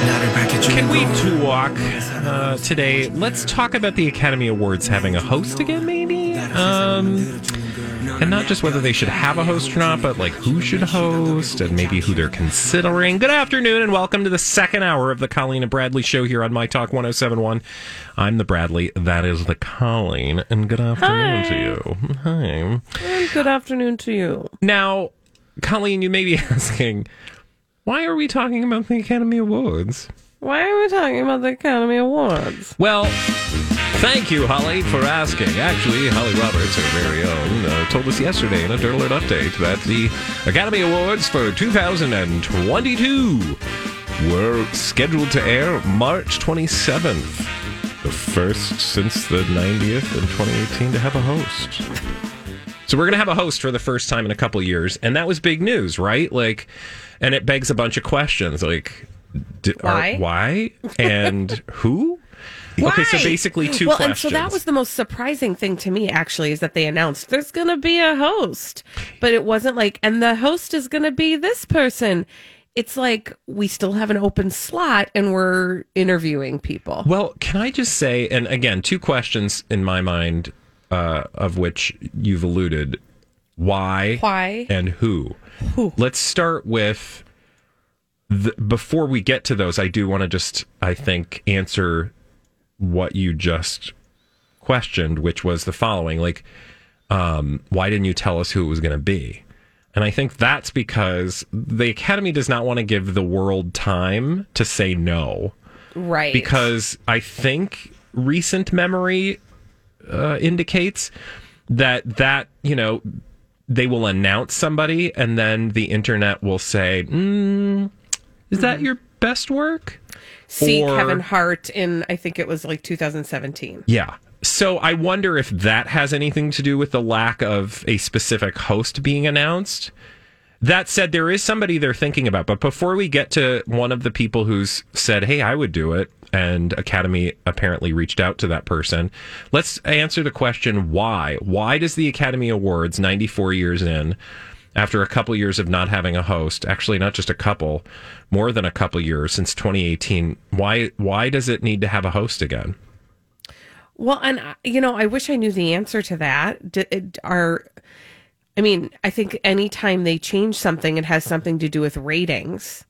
Can we talk uh, today? Let's talk about the Academy Awards having a host again, maybe? Um, and not just whether they should have a host or not, but like who should host and maybe who they're considering. Good afternoon and welcome to the second hour of the Colleen and Bradley show here on My Talk 1071. I'm the Bradley, that is the Colleen, and good afternoon Hi. to you. Hi. And good afternoon to you. Now, Colleen, you may be asking, why are we talking about the Academy Awards? Why are we talking about the Academy Awards? Well, thank you, Holly, for asking. Actually, Holly Roberts, our very own, uh, told us yesterday in a Dirt Alert update that the Academy Awards for 2022 were scheduled to air March 27th. The first since the 90th in 2018 to have a host. So we're going to have a host for the first time in a couple years, and that was big news, right? Like, and it begs a bunch of questions, like, d- Why? Are, why and who? Okay, so basically two well, questions. and so that was the most surprising thing to me, actually, is that they announced there's going to be a host, but it wasn't like, and the host is going to be this person. It's like we still have an open slot and we're interviewing people. Well, can I just say, and again, two questions in my mind, uh, of which you've alluded: why, Why? and who. Who? Let's start with. The, before we get to those, I do want to just, I think, answer what you just questioned, which was the following: like, um, why didn't you tell us who it was going to be? And I think that's because the Academy does not want to give the world time to say no Right. because I think recent memory uh, indicates that that you know they will announce somebody and then the internet will say, mm, "Is that your best work?" See or- Kevin Hart in, I think it was like 2017. Yeah. So I wonder if that has anything to do with the lack of a specific host being announced. That said, there is somebody they're thinking about. But before we get to one of the people who's said, hey, I would do it, and Academy apparently reached out to that person, let's answer the question why? Why does the Academy Awards, 94 years in, after a couple years of not having a host, actually not just a couple, more than a couple years since 2018, why why does it need to have a host again? Well, and uh, you know, I wish I knew the answer to that. D- are I mean, I think anytime they change something, it has something to do with ratings,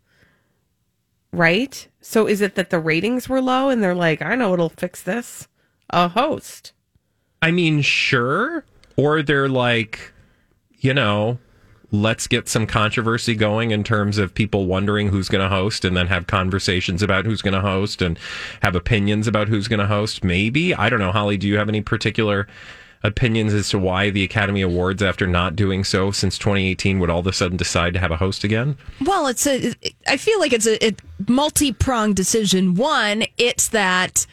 right? So, is it that the ratings were low, and they're like, "I know it'll fix this"? A host. I mean, sure. Or they're like, you know, let's get some controversy going in terms of people wondering who's going to host and then have conversations about who's going to host and have opinions about who's going to host. Maybe. I don't know. Holly, do you have any particular opinions as to why the Academy Awards, after not doing so since 2018, would all of a sudden decide to have a host again? Well, it's a. I feel like it's a, a multi-pronged decision. One, it's that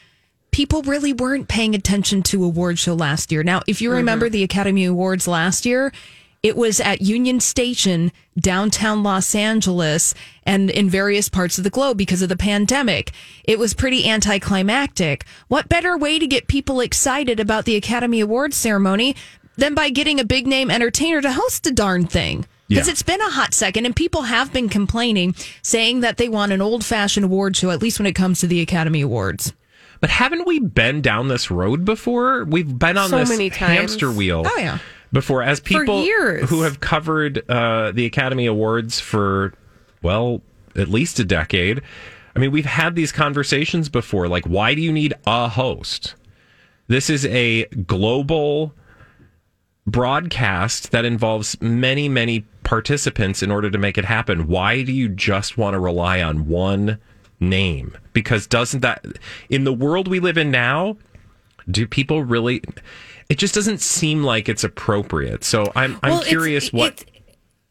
people really weren't paying attention to award show last year. Now, if you mm-hmm. remember the Academy Awards last year, it was at Union Station, downtown Los Angeles, and in various parts of the globe because of the pandemic. It was pretty anticlimactic. What better way to get people excited about the Academy Awards ceremony than by getting a big name entertainer to host the darn thing? Because Yeah. it's been a hot second, and people have been complaining, saying that they want an old fashioned award show, at least when it comes to the Academy Awards. But haven't we been down this road before? We've been on So this many times. hamster wheel. Oh, yeah. Before, as people who have covered uh, the Academy Awards for, well, at least a decade. I mean, we've had these conversations before. Like, why do you need a host? This is a global broadcast that involves many, many participants in order to make it happen. Why do you just want to rely on one name? Because doesn't that, in the world we live in now, do people really? It just doesn't seem like it's appropriate. So I'm I'm Well, it's- curious what. it-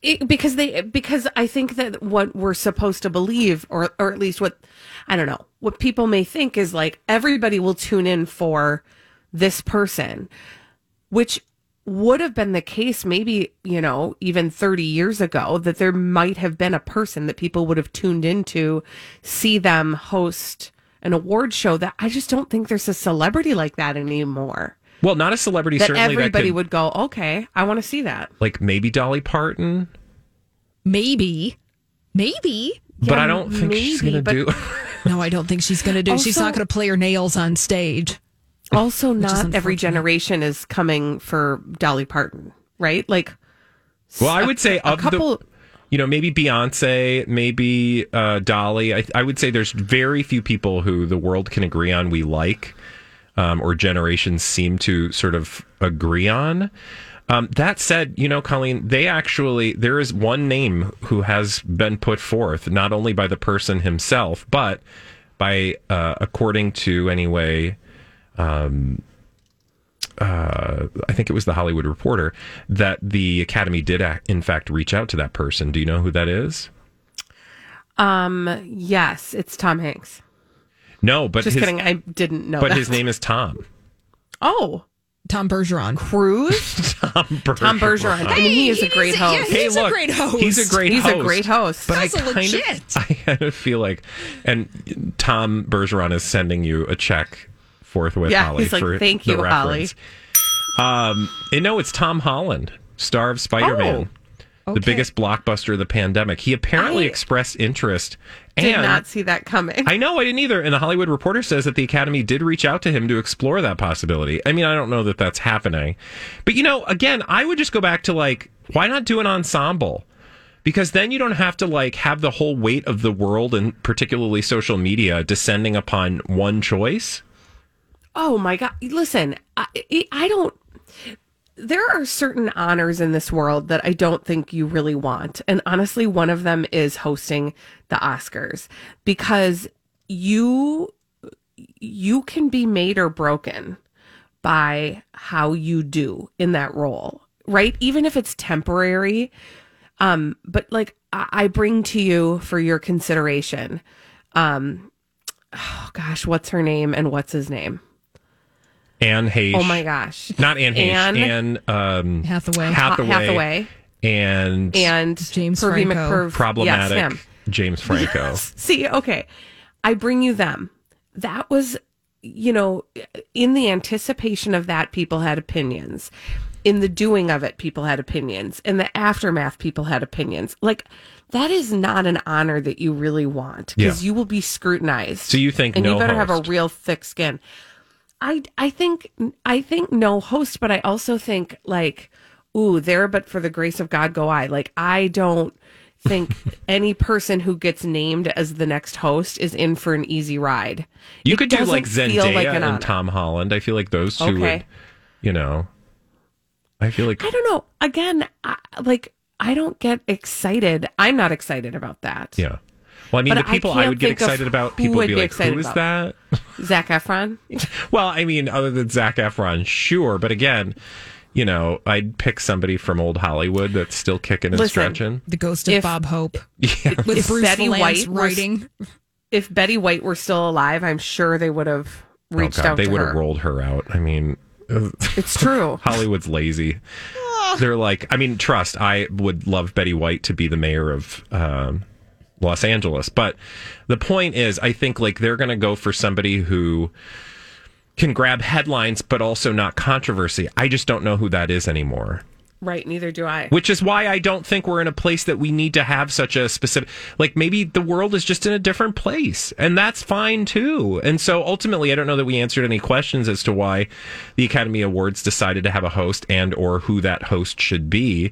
it, because they because I think that what we're supposed to believe, or or at least what I don't know, what people may think is like everybody will tune in for this person, which would have been the case maybe you know even 30 years ago that there might have been a person that people would have tuned into see them host an award show that i just don't think there's a celebrity like that anymore Well, not a celebrity. that certainly everybody that could, would go okay i want to see that like maybe Dolly Parton, Maybe. Maybe. but I don't think she's gonna but- do. No, I don't think she's going to do. she's not going to play her nails on stage. Also not every generation is coming for dolly parton right like Well, I would say a of couple the, you know, maybe Beyonce, maybe uh, Dolly. I, I would say there's very few people who the world can agree on we like, um, or generations seem to sort of agree on. Um, that said, you know, Colleen, they actually there is one name who has been put forth not only by the person himself, but by uh, according to anyway uh, I think it was the Hollywood Reporter that the Academy did, in fact, reach out to that person. Do you know who that is? um yes it's tom hanks No, but just his, kidding i didn't know But that. his name is Tom. oh Tom Bergeron. cruise Tom Bergeron. tom bergeron i mean he is a great host yeah, Hey, He's a look, great host. He's a great He's host. a great host. But That's I a kind legit. of, I kind of feel like, and Tom Bergeron is sending you a check forthwith, Yeah, Holly. he's like, for "Thank the you, Holly." Um, and no, it's Tom Holland, star of Spider Man. The okay. biggest blockbuster of the pandemic. He apparently I expressed interest and did and not see that coming I know, I didn't either. And the Hollywood Reporter says that the Academy did reach out to him to explore that possibility. I mean, I don't know that that's happening. But, you know, again, I would just go back to like, why not do an ensemble? Because then you don't have to like have the whole weight of the world and particularly social media descending upon one choice. Oh my god! Listen, I, I don't. There are certain honors in this world that I don't think you really want, and honestly, one of them is hosting the Oscars because you you can be made or broken by how you do in that role, right? Even if it's temporary. Um, but like I, bring to you for your consideration. Um, oh gosh, what's her name and what's his name? Anne Heche. Oh my gosh. Not Anne Heche. Anne- Anne, um, Hathaway. Hathaway. Hathaway And, and James Pervy Franco. McPerv. problematic Yes, him. James Franco. See, okay. I bring you them. That was, you know, in the anticipation of that, people had opinions. In the doing of it, people had opinions. In the aftermath, people had opinions. Like, that is not an honor that you really want because Yeah. you will be scrutinized. So you think and no you better have a real thick skin. I I think I think no host, but I also think like, ooh, there but for the grace of God go I. Like I don't think any person who gets named as the next host is in for an easy ride. You It could do like Zendaya like an and honor. Tom Holland. I feel like those two Okay. would, you know, I feel like I don't know. Again, I, like I don't get excited. I'm not excited about that. Yeah. Well, I mean, But the people I, can't would get excited about, people would would be be like, excited who is about. that? Zac Efron. well, I mean, other than Zac Efron, sure. But again, you know, I'd pick somebody from old Hollywood that's still kicking and Listen, stretching. The ghost of If- Bob Hope. Yeah. With If Bruce Betty Valance White were- writing. If Betty White were still alive, I'm sure they would have Oh, reached God, out they to would her. have rolled her out. I mean, It's true. Hollywood's lazy. They're like, I mean, trust, I would love Betty White to be the mayor of um, Los Angeles. But the point is, I think like they're going to go for somebody who can grab headlines, but also not controversy. I just don't know who that is anymore. Right, neither do I. Which is why I don't think we're in a place that we need to have such a specific, like maybe the world is just in a different place and that's fine too. And so ultimately, I don't know that we answered any questions as to why the Academy Awards decided to have a host and or who that host should be.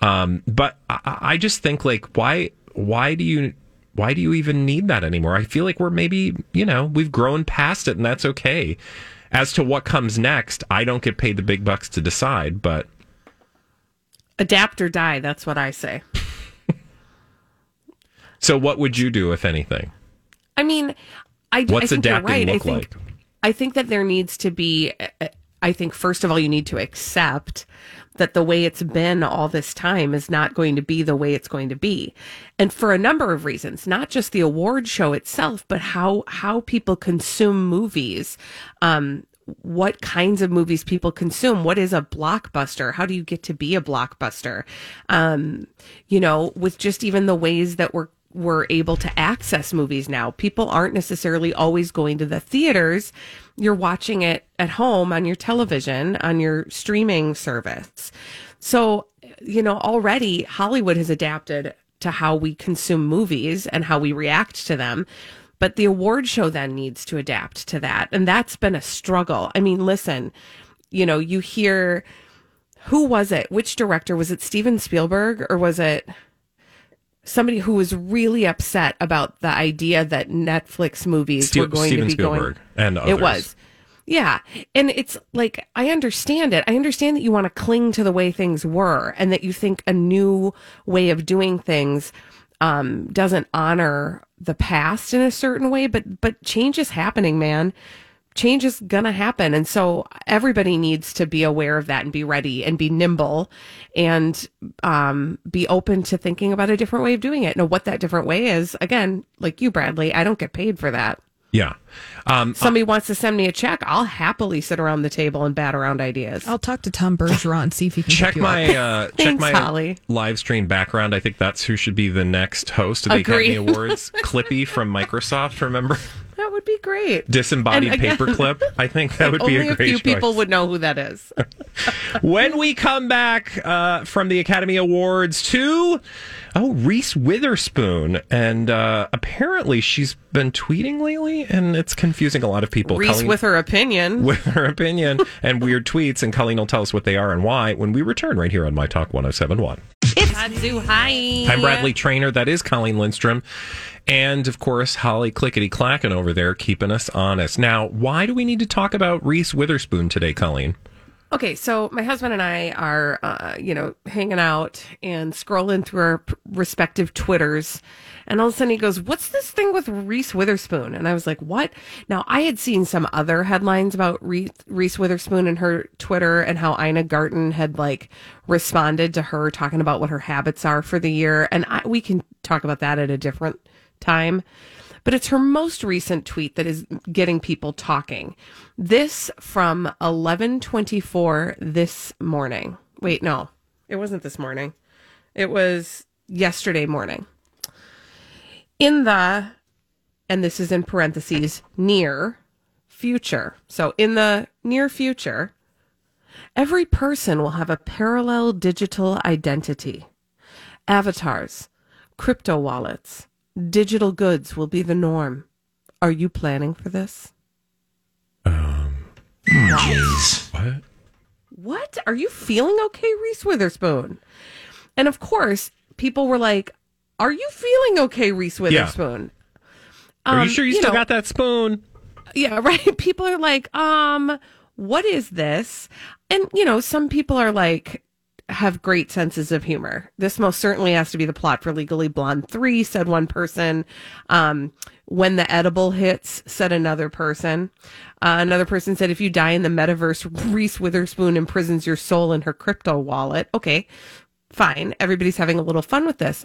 Um, but I, I just think like, why, why do you, why do you even need that anymore? I feel like we're maybe, you know, we've grown past it and that's okay. As to what comes next, I don't get paid the big bucks to decide, but Adapt or die. That's what I say. so what would you do if anything? I mean, I, What's I think adapting right. look I think like? I think that there needs to be I think first of all you need to accept that the way it's been all this time is not going to be the way it's going to be. And for a number of reasons, not just the award show itself, but how how people consume movies. Um what kinds of movies people consume what is a blockbuster how do you get to be a blockbuster um you know with just even the ways that we're we're able to access movies now. People aren't necessarily always going to the theaters. You're watching it at home on your television, on your streaming service. So, you know, already Hollywood has adapted to how we consume movies and how we react to them. But the award show then needs to adapt to that. And that's been a struggle. I mean, listen, you know, you hear who was it? Which director? Was it Steven Spielberg or was it somebody who was really upset about the idea that Netflix movies Ste- were going Steven to be Spielberg going. and It was. Yeah. And it's like, I understand it. I understand that you want to cling to the way things were and that you think a new way of doing things um, doesn't honor the past in a certain way, but, but change is happening, man change is gonna happen and so everybody needs to be aware of that and be ready and be nimble and um, be open to thinking about a different way of doing it now what that different way is again like you bradley i don't get paid for that Yeah. Um, somebody wants to send me a check i'll happily sit around the table and bat around ideas I'll talk to Tom Bergeron and see if he can check you my up. uh, check my Holly. live stream background. I think that's who should be the next host of the Agree. Academy Awards. Clippy from Microsoft. Remember that would be great disembodied again- paperclip? I think that would be a great. only a few choice. people would know who that is when we come back uh, from the Academy Awards to oh Reese Witherspoon, and uh, apparently she's been tweeting lately, and it's confusing a lot of people. reese Colleen- with her opinion with her opinion and weird tweets, and Colleen will tell us what they are and why when we return right here on My Talk 1071. It's Hatsu, hi I'm Bradley Trainer. That is Colleen Lindstrom. And of course, Holly Clickety Clacking over there keeping us honest. Now, why do we need to talk about Reese Witherspoon today, Colleen? Okay, so my husband and I are, uh, you know, hanging out and scrolling through our respective Twitters. And all of a sudden he goes, What's this thing with Reese Witherspoon? And I was like, What? Now, I had seen some other headlines about Reese, Witherspoon and her Twitter and how Ina Garten had like responded to her talking about what her habits are for the year. And I, we can talk about that at a different time but it's her most recent tweet that is getting people talking. This from 11:24 this morning. Wait, no. It wasn't this morning. It was yesterday morning. In the and this is in parentheses near future. So in the near future, every person will have a parallel digital identity. Avatars, crypto wallets, digital goods will be the norm. Are you planning for this? Um, jeez. What? What? Are you feeling okay, Reese Witherspoon? And of course, people were like, Are you feeling okay, Reese Witherspoon? Are Um, you sure you, you still know- got that spoon? Yeah, right. People are like, um, what is this? And, you know, some people are like, have great senses of humor. This most certainly has to be the plot for Legally Blonde 3, said one person. Um, when the edible hits, said another person. Uh, another person said, if you die in the metaverse, Reese Witherspoon imprisons your soul in her crypto wallet. Okay, fine. Everybody's having a little fun with this.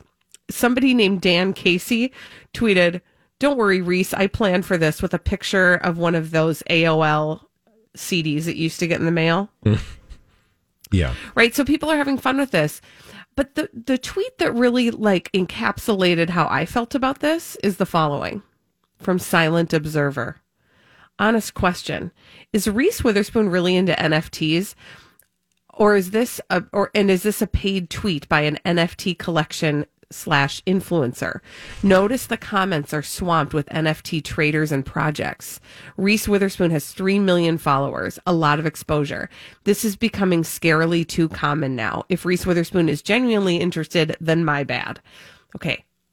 Somebody named Dan Casey tweeted, Don't worry, Reese, I planned for this with a picture of one of those AOL CDs that you used to get in the mail Yeah. right? So people are having fun with this. But the the tweet that really like encapsulated how I felt about this is the following from Silent Observer. Honest question: Is Reese Witherspoon really into NFTs, or is this a or and is this a paid tweet by an NFT collection slash influencer? Notice the comments are swamped with NFT traders and projects. Reese Witherspoon has three million followers, a lot of exposure. This is becoming scarily too common now. If Reese Witherspoon is genuinely interested, then my bad. Okay.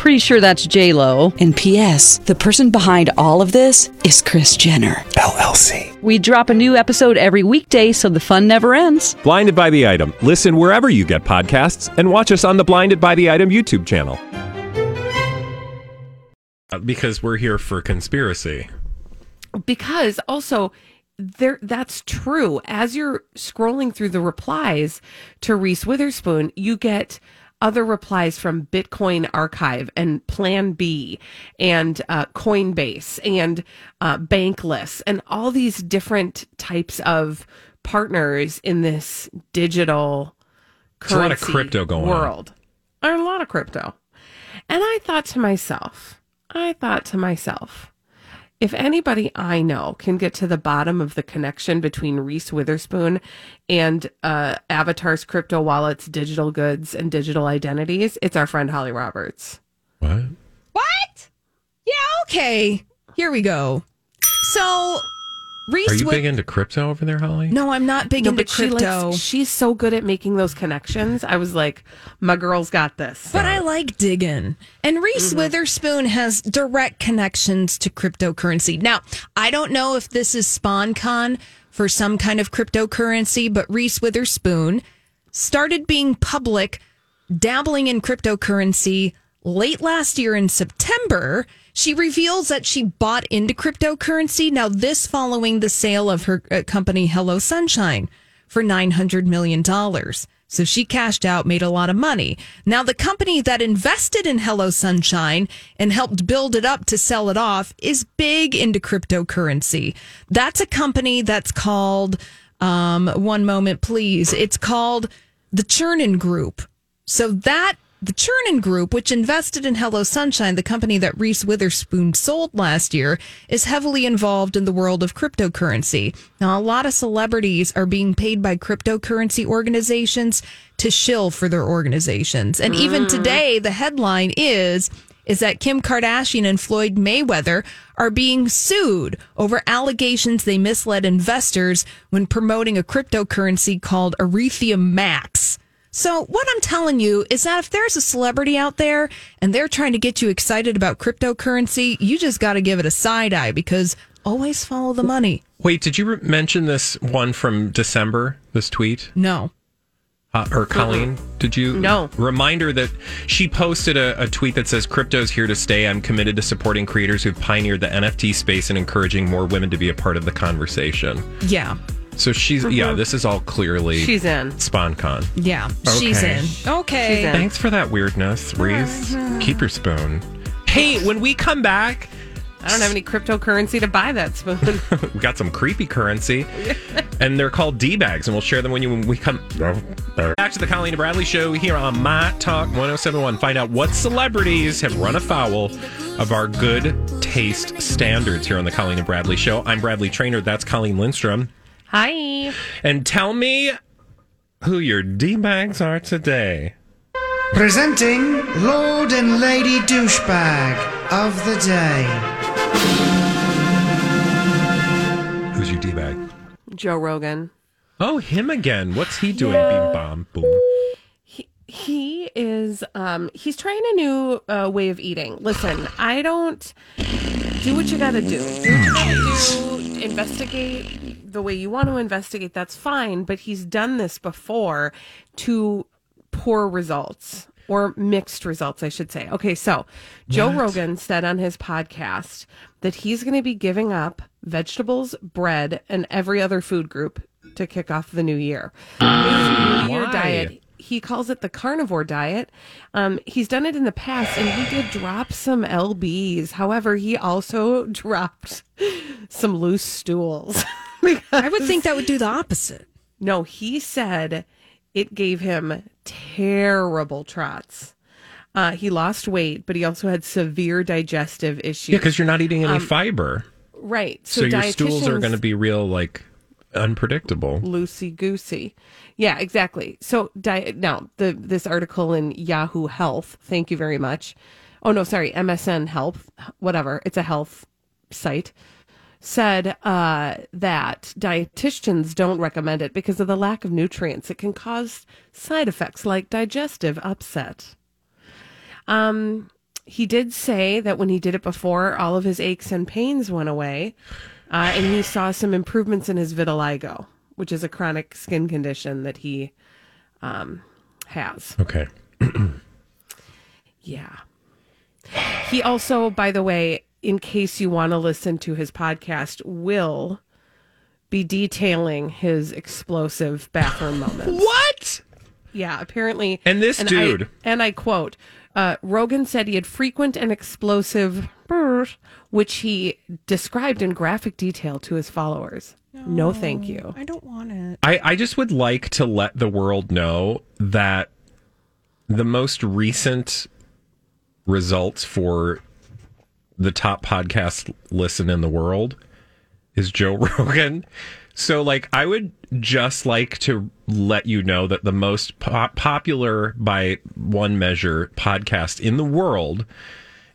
Pretty sure that's J Lo. And P.S. The person behind all of this is Kris Jenner LLC. We drop a new episode every weekday, so the fun never ends. Blinded by the item. Listen wherever you get podcasts, and watch us on the Blinded by the Item YouTube channel. Because we're here for conspiracy. because also there that's true as you're scrolling through the replies to Reese Witherspoon you get other replies from Bitcoin Archive and Plan B and uh, Coinbase and uh, Bankless and all these different types of partners in this digital There's a lot of crypto going on. world. Or a lot of crypto. And I thought to myself, I thought to myself, if anybody I know can get to the bottom of the connection between Reese Witherspoon and uh, Avatar's crypto wallets, digital goods, and digital identities, it's our friend Holly Roberts. What? What? Yeah, okay. Here we go. So, Reese Are you With- big into crypto over there, Holly? No, I'm not big No, into but she crypto. likes, she's so good at making those connections. I was like, my girl's got this. But I like digging. And Reese mm-hmm. Witherspoon has direct connections to cryptocurrency. Now, I don't know if this is sponcon for some kind of cryptocurrency, but Reese Witherspoon started being public, dabbling in cryptocurrency late last year in September. She reveals that she bought into cryptocurrency. Now, this following the sale of her uh, company, Hello Sunshine, for $900 million. So she cashed out, made a lot of money. Now, the company that invested in Hello Sunshine and helped build it up to sell it off is big into cryptocurrency. That's a company that's called, um, one moment, please. It's called the Chernin Group. So that the Chernin Group, which invested in Hello Sunshine, the company that Reese Witherspoon sold last year, is heavily involved in the world of cryptocurrency. Now, a lot of celebrities are being paid by cryptocurrency organizations to shill for their organizations. And even mm. today, the headline is is that Kim Kardashian and Floyd Mayweather are being sued over allegations they misled investors when promoting a cryptocurrency called Ethereum Max. So, what I'm telling you is that if there's a celebrity out there and they're trying to get you excited about cryptocurrency, you just got to give it a side eye because always follow the money. Wait, did you re- mention this one from December? This tweet, No. uh, or Colleen? Did you? No. Reminder that she posted a, a tweet that says, "Crypto's here to stay. I'm committed to supporting creators who've pioneered the NFT space and encouraging more women to be a part of the conversation." Yeah. So she's yeah. Mm-hmm. This is all clearly She's in. sponcon. Yeah. She's Okay. in. Okay. She's in. Thanks for that weirdness, Reese. Keep your spoon. Hey, when we come back, I don't have any cryptocurrency to buy that spoon. we got some creepy currency, and they're called D bags, and we'll share them when you when we come oh, back to the Colleen and Bradley show here on My Talk 1071. Find out what celebrities have run afoul of our good taste standards here on the Colleen and Bradley show. I'm Bradley Trainer. That's Colleen Lindstrom. Hi. And tell me who your D bags are today. Presenting Lord and Lady Douchebag of the Day. Who's your D bag? Joe Rogan. Oh, him again. What's he doing? Bing bom boom. He is um he's trying a new uh, way of eating. Listen, I don't do what you got to do. Do what you got to do. Investigate the way you want to investigate. That's fine, but he's done this before to poor results or mixed results, I should say. Okay, so Joe Rogan said on his podcast that he's going to be giving up vegetables, bread, and every other food group to kick off the new year. New year Why? diet he calls it the carnivore diet. Um, he's done it in the past, and he did drop some lbs. However, he also dropped some loose stools. I would think that would do the opposite. No, he said it gave him terrible trots. Uh, he lost weight, but he also had severe digestive issues. Yeah, because you're not eating any Um, fiber. right. So, your stools are going to be real, like, unpredictable. loosey goosey. Yeah, exactly. So di- now the this article in Yahoo Health. Thank you very much. Oh no, sorry, MSN Health, whatever. It's a health site. Said uh, that dietitians don't recommend it because of the lack of nutrients. It can cause side effects like digestive upset. Um, he did say that when he did it before, all of his aches and pains went away, uh, and he saw some improvements in his vitiligo, which is a chronic skin condition that he um, has. Okay. Yeah. He also, by the way, in case you want to listen to his podcast, will be detailing his explosive bathroom moments. What? Yeah, apparently. And this I- dude- and I quote, uh, Rogan said he had frequent and explosive, which he described in graphic detail to his followers. No, thank you. I don't want it. I, I just would like to let the world know that the most recent results for the top podcast listen in the world is Joe Rogan. So, like, I would just like to let you know that the most po- popular, by one measure, podcast in the world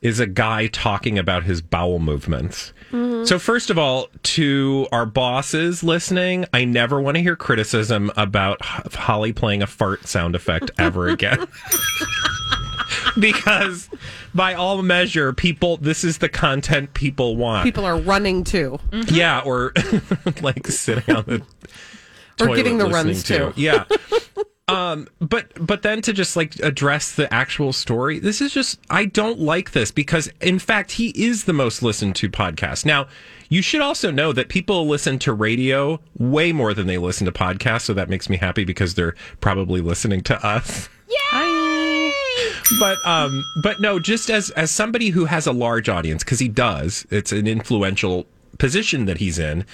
is a guy talking about his bowel movements. Mm-hmm. So, first of all, to our bosses listening, I never want to hear criticism about Holly playing a fart sound effect ever again. because, by all measure, people, this is the content people want. People are running too. Yeah, or like sitting on the Or toilet giving the listening runs, too. Yeah. um but but then to just like address the actual story this is just i don't like this because in fact he is the most listened to podcast now you should also know that people listen to radio way more than they listen to podcasts so that makes me happy because they're probably listening to us but um but no just as as somebody who has a large audience because he does it's an influential position that he's in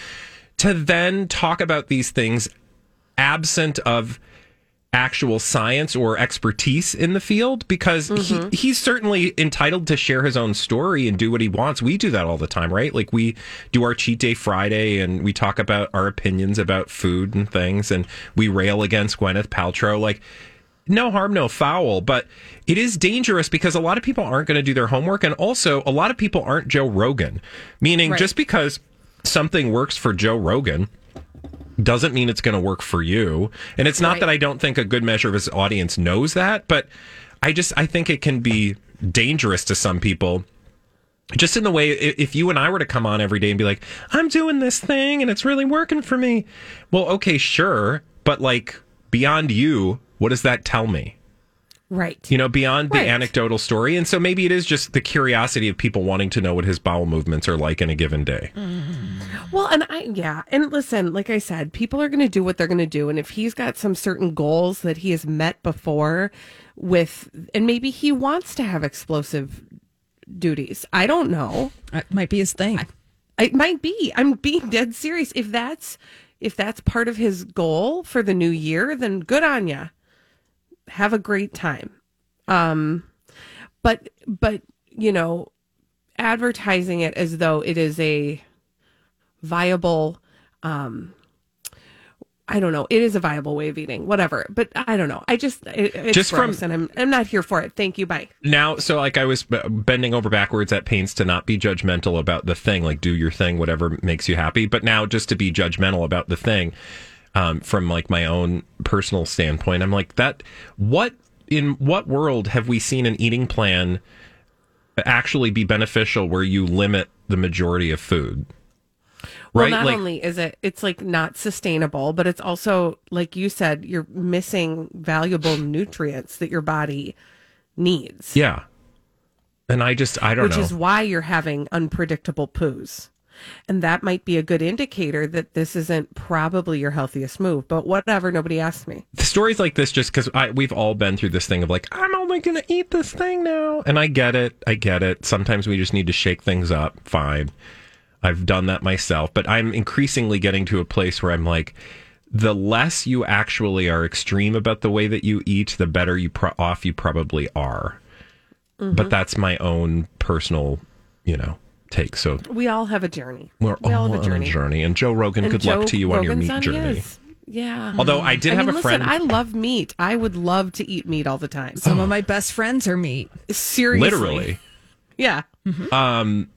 to then talk about these things absent of actual science or expertise in the field because he, he's certainly entitled to share his own story and do what he wants. We do that all the time, right? Like we do our cheat day Friday and we talk about our opinions about food and things and we rail against Gwyneth Paltrow. Like no harm, no foul, but it is dangerous because a lot of people aren't going to do their homework. And also, a lot of people aren't Joe Rogan, meaning Right. just because something works for Joe Rogan doesn't mean it's going to work for you. And it's not Right. that I don't think a good measure of his audience knows that, but I just, I think it can be dangerous to some people. Just in the way, if you and I were to come on every day and be like, I'm doing this thing and it's really working for me. Well, okay, sure. But like, beyond you, what does that tell me? Right. You know, beyond the Right. anecdotal story. And so maybe it is just the curiosity of people wanting to know what his bowel movements are like in a given day. Mm-hmm. Well, and I, yeah. And listen, like I said, people are going to do what they're going to do. And if he's got some certain goals that he has met before with, and maybe he wants to have explosive duties, I don't know. That might be his thing. It might be. I'm being dead serious. If that's, if that's part of his goal for the new year, then good on ya. Have a great time. Um, but, but, you know, advertising it as though it is a viable um I don't know. It is a viable way of eating, whatever. But I don't know. I just it, it's Just from- and I'm I'm not here for it. Thank you. Bye. now so like i was b- bending over backwards at pains to not be judgmental about the thing like do your thing whatever makes you happy but now just to be judgmental about the thing um, from like my own personal standpoint. I'm like that what in what world have we seen an eating plan actually be beneficial where you limit the majority of food? Well, right? not like only is it it's like not sustainable, but it's also like you said, you're missing valuable nutrients that your body needs. yeah. And i just i don't know which know. is why you're having unpredictable poos. And that might be a good indicator that this isn't probably your healthiest move. But whatever, nobody asked me. stories like this just because we've all been through this thing of like i'm only gonna eat this thing now and i get it i get it sometimes we just need to shake things up fine i've done that myself but i'm increasingly getting to a place where i'm like the less you actually are extreme about the way that you eat the better you pro- off you probably are but mm-hmm. that's my own personal you know take so We all have a journey. we're we all have on a journey and joe rogan And good luck to you on your meat on journey his. Yeah. although i did I have mean, a listen, friend I love meat. I would love to eat meat all the time. Some of my best friends are meat. Seriously. literally Yeah. Mm-hmm. Um,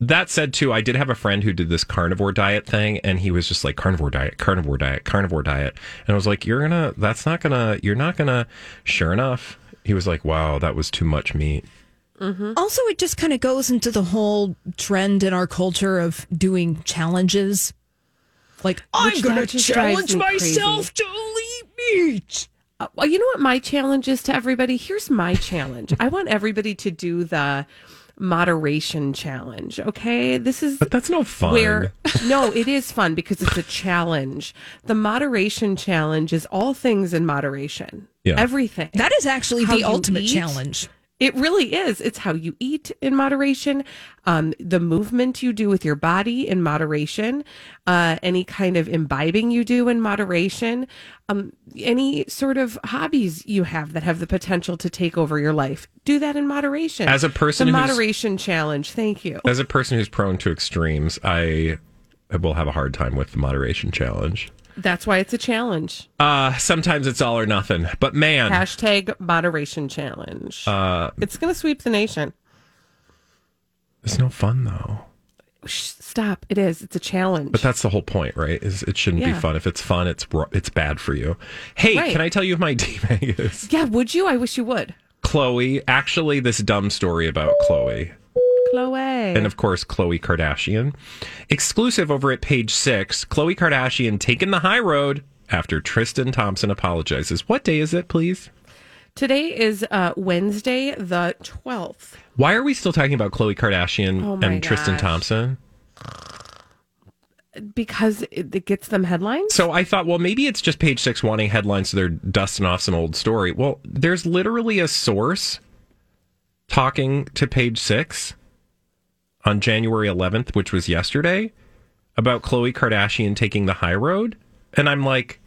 that said too i did have a friend who did this carnivore diet thing and he was just like carnivore diet carnivore diet carnivore diet and i was like you're gonna that's not gonna you're not gonna sure enough he was like wow that was too much meat Also, it just kind of goes into the whole trend in our culture of doing challenges. Like, I'm going to that just drives challenge me myself to only eat meat. Uh, well, you know what my challenge is to everybody? Here's my challenge. I want everybody to do the moderation challenge. Okay. This is but that's no fun where no, it is fun because it's a challenge. The moderation challenge is all things in moderation. Yeah. Everything. That is actually How the ultimate eat. challenge. It really is. It's how you eat in moderation, um, the movement you do with your body in moderation, uh, any kind of imbibing you do in moderation, um, any sort of hobbies you have that have the potential to take over your life. Do that in moderation. As a person the moderation challenge. Thank you. as a person who's prone to extremes i will have a hard time with the moderation challenge That's why it's a challenge. uh sometimes it's all or nothing but man Hashtag moderation challenge. uh it's going to sweep the nation. it's no fun though stop. It is. It's a challenge. But that's the whole point, right? Is it shouldn't be fun. If it's fun, it's it's bad for you. Hey, Right. can I tell you who my teammate is? yeah. Would you? I wish you would. Khloe. Actually, this dumb story about Khloe, Khloe. and of course, Khloe Kardashian. Exclusive over at page six. Khloe Kardashian taking the high road after Tristan Thompson apologizes. What day is it, please? Today is uh, Wednesday, the 12th. Why are we still talking about Khloe Kardashian Oh and Tristan gosh. Thompson? Because it, it gets them headlines. So I thought, well, maybe it's just page six wanting headlines so they're dusting off some old story. Well, there's literally a source talking to page six on January 11th, which was yesterday, about Khloe Kardashian taking the high road. And I'm like,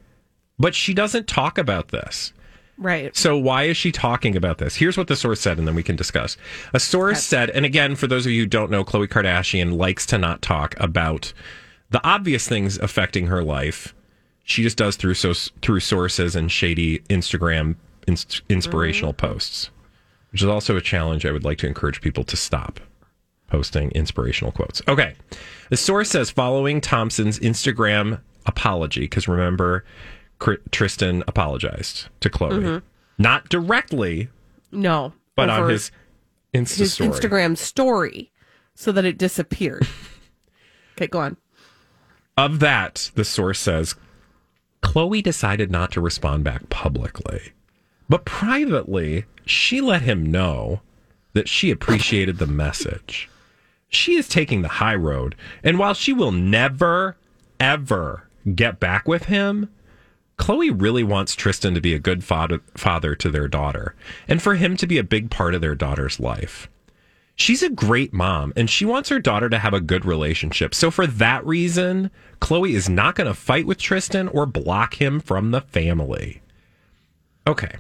but she doesn't talk about this. Right. So why is she talking about this? Here's what the source said, and then we can discuss. A source said, and again, for those of you who don't know, Khloe Kardashian likes to not talk about the obvious things affecting her life. She just does through so through sources and shady Instagram ins- inspirational mm-hmm. posts, which is also a challenge I would like to encourage people to stop posting inspirational quotes. Okay. The source says following Thompson's Instagram apology, because remember, Tristan apologized to Khloe. Mm-hmm. Not directly, No. but on his Insta his story. Instagram story so that it disappeared. okay, go on. Of that, the source says Khloe decided not to respond back publicly, but privately, she let him know that she appreciated the message. She is taking the high road, and while she will never, ever get back with him, Khloe really wants Tristan to be a good father, to their daughter and for him to be a big part of their daughter's life. She's a great mom and she wants her daughter to have a good relationship. So, for that reason, Khloe is not going to fight with Tristan or block him from the family. Okay.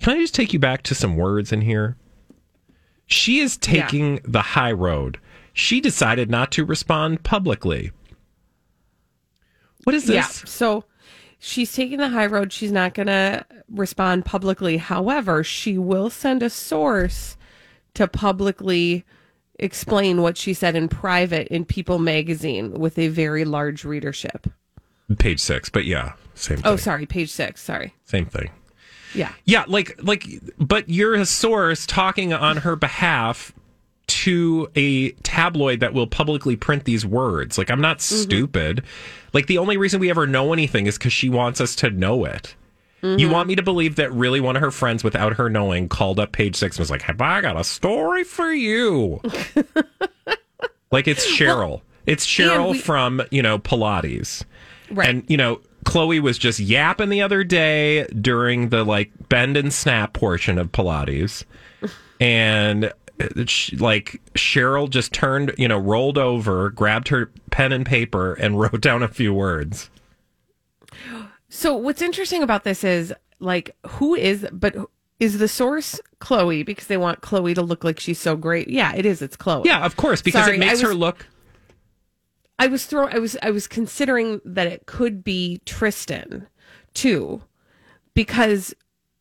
Can I just take you back to some words in here? She is taking the high road. She decided not to respond publicly. What is Yeah. this? So she's taking the high road. She's not going to respond publicly. However, she will send a source to publicly explain what she said in private in People magazine with a very large readership. Page six, but yeah, same oh, thing. Oh, sorry, page six. Sorry. Same thing. Yeah. Yeah, like like but you're a source talking on her behalf to a tabloid that will publicly print these words. Like I'm not Mm-hmm. stupid. Like the only reason we ever know anything is cuz she wants us to know it. You Mm-hmm. want me to believe that really one of her friends without her knowing called up page 6 and was like, "Have I got a story for you?" Like it's Cheryl. it's Cheryl we- from, you know, Pilates. Right. And, you know, Khloe was just yapping the other day during the like bend and snap portion of Pilates. And uh, like Cheryl just turned, you know, rolled over, grabbed her pen and paper, and wrote down a few words. So what's interesting about this is like who is but is the source Khloe because they want Khloe to look like she's so great. Yeah, it is. It's Khloe. Yeah, of course, because Sorry, it makes I her look. I was throw I was I was considering that it could be Tristan too because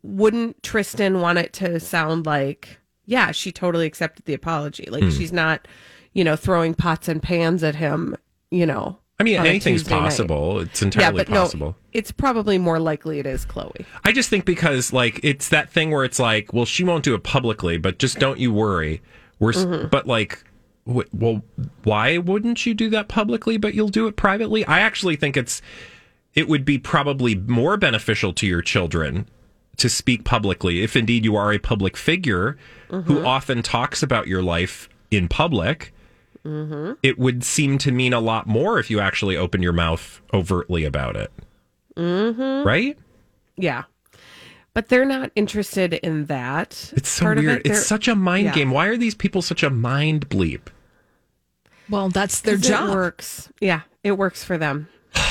wouldn't Tristan want it to sound like yeah, she totally accepted the apology. Like Hmm. she's not, you know, throwing pots and pans at him, you know. I mean, anything's Tuesday night. possible. It's Yeah, entirely but possible. no, it's probably more likely it is Khloe. I just think because like it's that thing where it's like, well, she won't do it publicly, but just don't you worry. We're Mm-hmm. but like, well, why wouldn't you do that publicly, but you'll do it privately? I actually think it's it would be probably more beneficial to your children to speak publicly if indeed you are a public figure Mm-hmm. who often talks about your life in public. Mm-hmm. It would seem to mean a lot more if you actually open your mouth overtly about it. Mm-hmm. Right? Yeah. But they're not interested in that. It's so weird. it. It's such a mind yeah. game. Why are these people such a mind bleep? Well, that's their job. It works. Yeah, it works for them.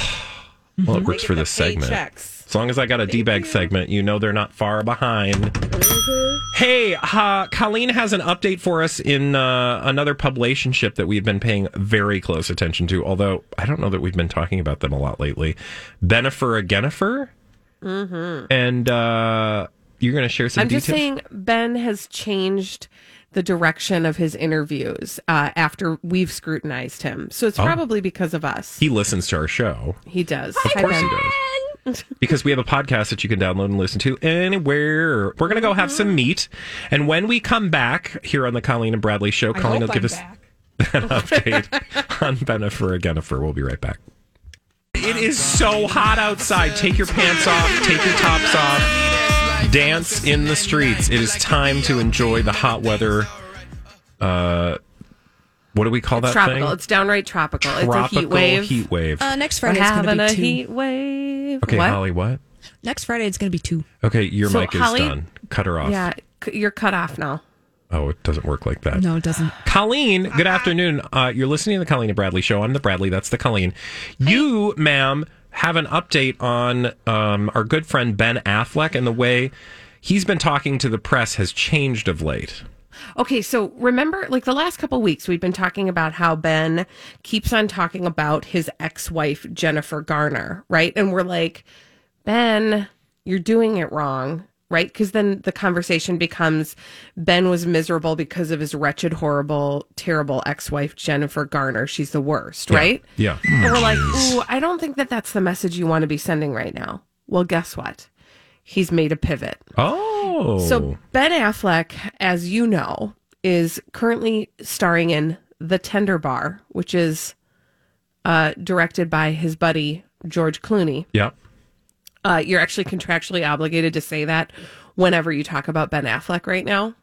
Well, it works for this segment. paychecks. As long as I got a D-bag segment, you know they're not far behind. Hey, uh, Colleen has an update for us in uh, another publicationship that we've been paying very close attention to, although I don't know that we've been talking about them a lot lately. Benifer Agenifer? Mm-hmm. And uh, you're going to share some I'm details? just saying Ben has changed the direction of his interviews uh, after we've scrutinized him. So it's probably because of us. Oh. he listens to our show. He does. Of Hi, course Ben. he does. because we have a podcast that you can download and listen to anywhere. We're going to go have some meat. And when we come back here on the Colleen and Bradley show, Colleen will give us an update on Benifer Agenifer. We'll be right back. It is so hot outside. Take your pants off, take your tops off, dance in the streets. It is time to enjoy the hot weather. Uh, what do we call It's that tropical. thing? It's downright tropical. Tropical it's a heat wave. Heat wave. Uh, next We're Friday it's going having to a two. heat wave. okay, what? Holly, what? Next Friday it's going to be two. Okay, your So, mic is Holly- done. Cut her off. Yeah, you're cut off now. Oh, it doesn't work like that. No, it doesn't. Colleen, good afternoon. Uh, you're listening to the Colleen and Bradley show. I'm the Bradley. That's the Colleen. You, ma'am, have an update on um, our good friend Ben Affleck and the way he's been talking to the press has changed of late. Okay, so remember, like the last couple weeks, we've been talking about how Ben keeps on talking about his ex wife, Jennifer Garner, right? And we're like, Ben, you're doing it wrong, right? Because then the conversation becomes Ben was miserable because of his wretched, horrible, terrible ex wife, Jennifer Garner. She's the worst, right? Yeah. And we're like, ooh, I don't think that that's the message you want to be sending right now. Well, guess what? He's made a pivot. Oh. So Ben Affleck, as you know, is currently starring in The Tender Bar, which is uh, directed by his buddy George Clooney. yeah. Uh, you're actually contractually obligated to say that whenever you talk about Ben Affleck right now.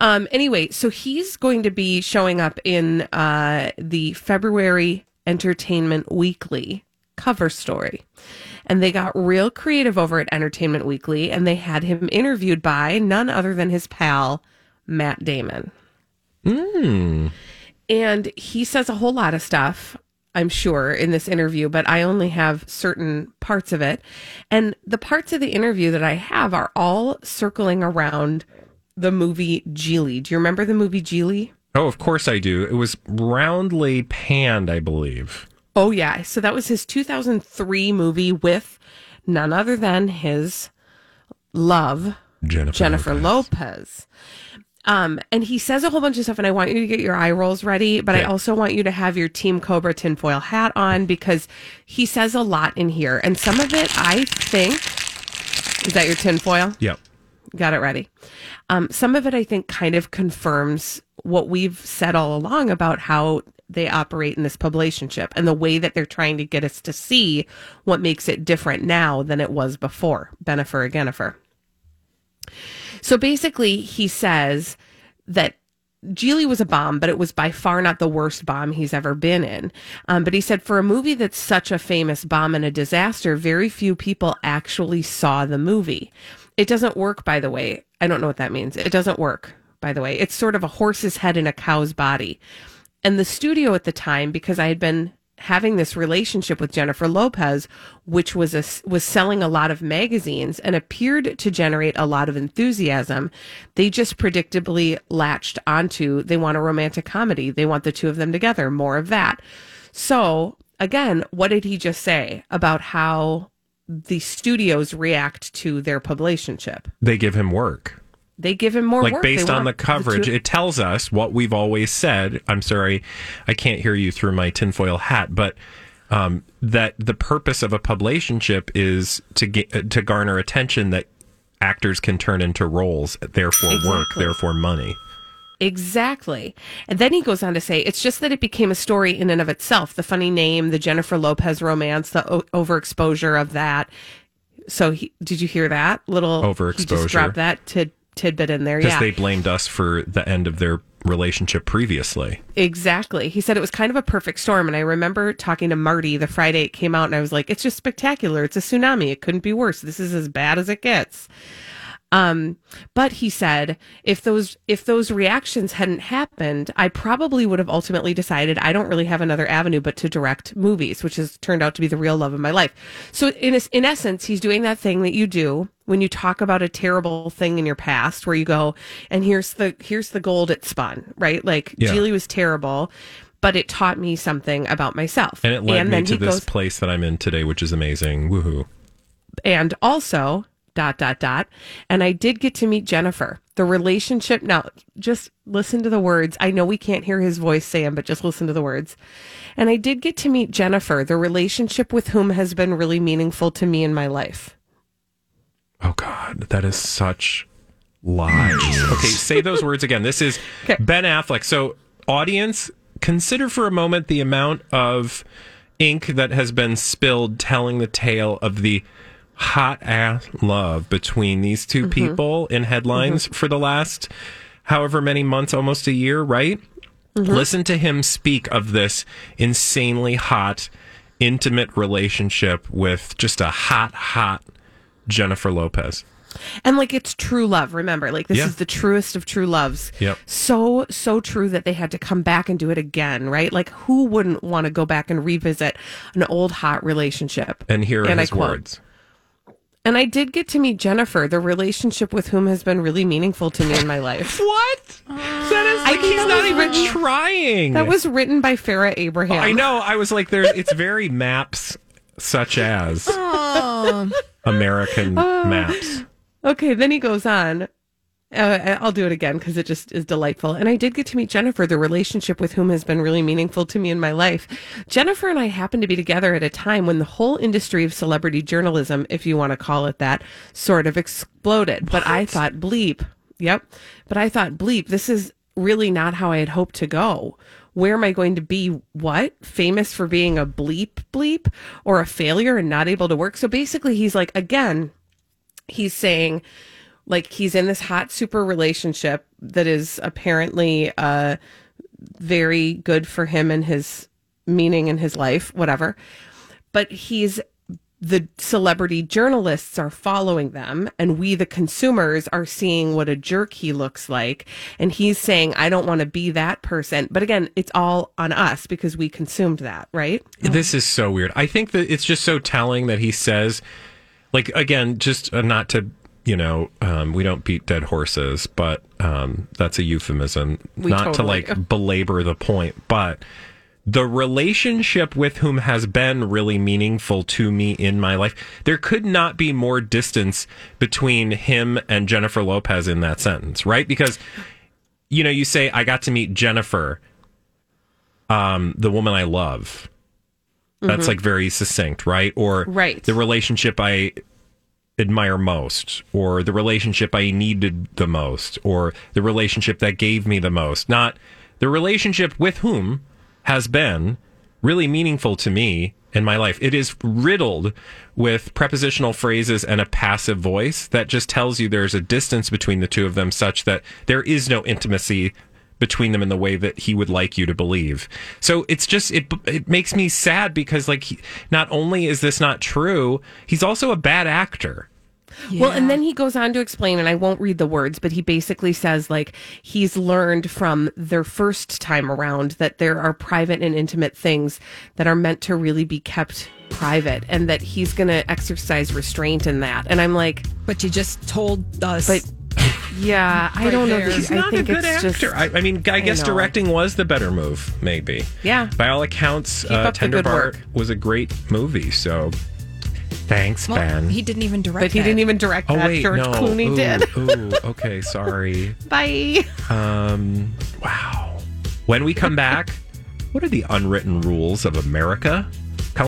Um, anyway, so he's going to be showing up in uh, the February Entertainment Weekly cover story. And they got real creative over at Entertainment Weekly and they had him interviewed by none other than his pal, Matt Damon. Mm. And he says a whole lot of stuff, I'm sure, in this interview, but I only have certain parts of it. And the parts of the interview that I have are all circling around the movie Gigli. Do you remember the movie Gigli? Oh, of course I do. It was roundly panned, I believe. Oh, yeah. So that was his 2003 movie with none other than his love, Jennifer. Jennifer Lopez. Lopez. Um, and he says a whole bunch of stuff, and I want you to get your eye rolls ready, but I also want you to have your Team Cobra tinfoil hat on because he says a lot in here. And some of it, I think, is that your tinfoil? Yep. Got it ready. Um, some of it, I think, kind of confirms what we've said all along about how they operate in this publicationship and the way that they're trying to get us to see what makes it different now than it was before. Benifer Agenifer. So basically, he says that Gigli was a bomb, but it was by far not the worst bomb he's ever been in. Um, but he said for a movie that's such a famous bomb and a disaster, very few people actually saw the movie. It doesn't work, by the way. I don't know what that means. It doesn't work, by the way. It's sort of a horse's head in a cow's body. And the studio at the time, because I had been having this relationship with Jennifer Lopez, which was a, was selling a lot of magazines and appeared to generate a lot of enthusiasm. They just predictably latched onto they want a romantic comedy. They want the two of them together, more of that. So again, what did he just say about how the studios react to their publicationship? They give him work. They give him more like work. based They on the coverage, two- it tells us what we've always said. I'm sorry, I can't hear you through my tinfoil hat, but um, that the purpose of a publicationship is to get uh, to garner attention that actors can turn into roles, therefore work, therefore money. Exactly. And then he goes on to say, it's just that it became a story in and of itself. The funny name, the Jennifer Lopez romance, the o- overexposure of that. So he, did you hear that little overexposure? He just dropped that tid- tidbit in there. Because Yeah, they blamed us for the end of their relationship previously. exactly. He said it was kind of a perfect storm. And I remember talking to Marty the Friday it came out, and I was like, it's just spectacular. It's a tsunami. It couldn't be worse. This is as bad as it gets. Um, but he said if those if those reactions hadn't happened, I probably would have ultimately decided I don't really have another avenue but to direct movies, which has turned out to be the real love of my life. So in in essence, he's doing that thing that you do when you talk about a terrible thing in your past, where you go and here's the here's the gold it spun, right? Like Yeah. Gigli was terrible. But it taught me something about myself. And it led me then to this goes, place that I'm in today, which is amazing. Woohoo. and also dot dot dot and i did get to meet jennifer the relationship now just listen to the words i know we can't hear his voice sam but just listen to the words and i did get to meet jennifer the relationship with whom has been really meaningful to me in my life Oh God, that is such lies. okay, say those words again. This is Okay. Ben Affleck. So, audience, consider for a moment the amount of ink that has been spilled telling the tale of the hot ass love between these 2 mm-hmm. people in headlines mm-hmm. for the last however many months, almost a year, right? Mm-hmm. Listen to him speak of this insanely hot, intimate relationship with just a hot, hot Jennifer Lopez. and like it's true love remember like this Yeah. is the truest of true loves Yep. so so true that they had to come back and do it again right like who wouldn't want to go back and revisit an old hot relationship And here are And I his quote, words. And I did get to meet Jennifer, the relationship with whom has been really meaningful to me in my life. What? That is like think he's not even written- trying. That was written by Farrah Abraham. I know. I was like, there's. It's very maps, such as Oh, American maps. Okay, then he goes on. Uh, I'll do it again because it just is delightful. And I did get to meet Jennifer, the relationship with whom has been really meaningful to me in my life. Jennifer and I happened to be together at a time when the whole industry of celebrity journalism, if you want to call it that, sort of exploded. But I thought, bleep. Yep. But I thought, bleep, this is really not how I had hoped to go. Where am I going to be? What? Famous for being a bleep bleep or a failure and not able to work? So basically, he's like, again, he's saying like he's in this hot super relationship that is apparently uh very good for him and his meaning in his life whatever but he's the celebrity journalists are following them and we the consumers are seeing what a jerk he looks like and he's saying i don't want to be that person but again it's all on us because we consumed that right This is so weird. I think that it's just so telling that he says, like, again, just uh, not to, you know, um, we don't beat dead horses, but um, that's a euphemism. We not to totally do. like belabor the point, but the relationship with whom has been really meaningful to me in my life. There could not be more distance between him and Jennifer Lopez in that sentence, right? Because you know, you say I got to meet Jennifer, um, the woman I love. That's like very succinct, right? Or Right. the relationship I admire most, or the relationship I needed the most, or the relationship that gave me the most. Not the relationship with whom has been really meaningful to me in my life. It is riddled with prepositional phrases and a passive voice that just tells you there's a distance between the two of them such that there is no intimacy between them in the way that he would like you to believe. So it's just it it makes me sad because like he, not only is this not true, he's also a bad actor. Well, and then he goes on to explain, and I won't read the words, but he basically says like he's learned from their first time around that there are private and intimate things that are meant to really be kept private, and that he's going to exercise restraint in that. And I'm like, But you just told us. but yeah, I don't know. there. that- He's I not a think good it's actor. just I, I mean, I guess know. directing was the better move, maybe. Yeah. By all accounts, Keep uh, Tender good Bar work. was a great movie. So, thanks, well, Ben. he didn't even direct but he that. didn't even direct oh that. wait, George no. Clooney ooh, did. ooh, okay, sorry. Bye. Um, wow. When we come back, what are the unwritten rules of America?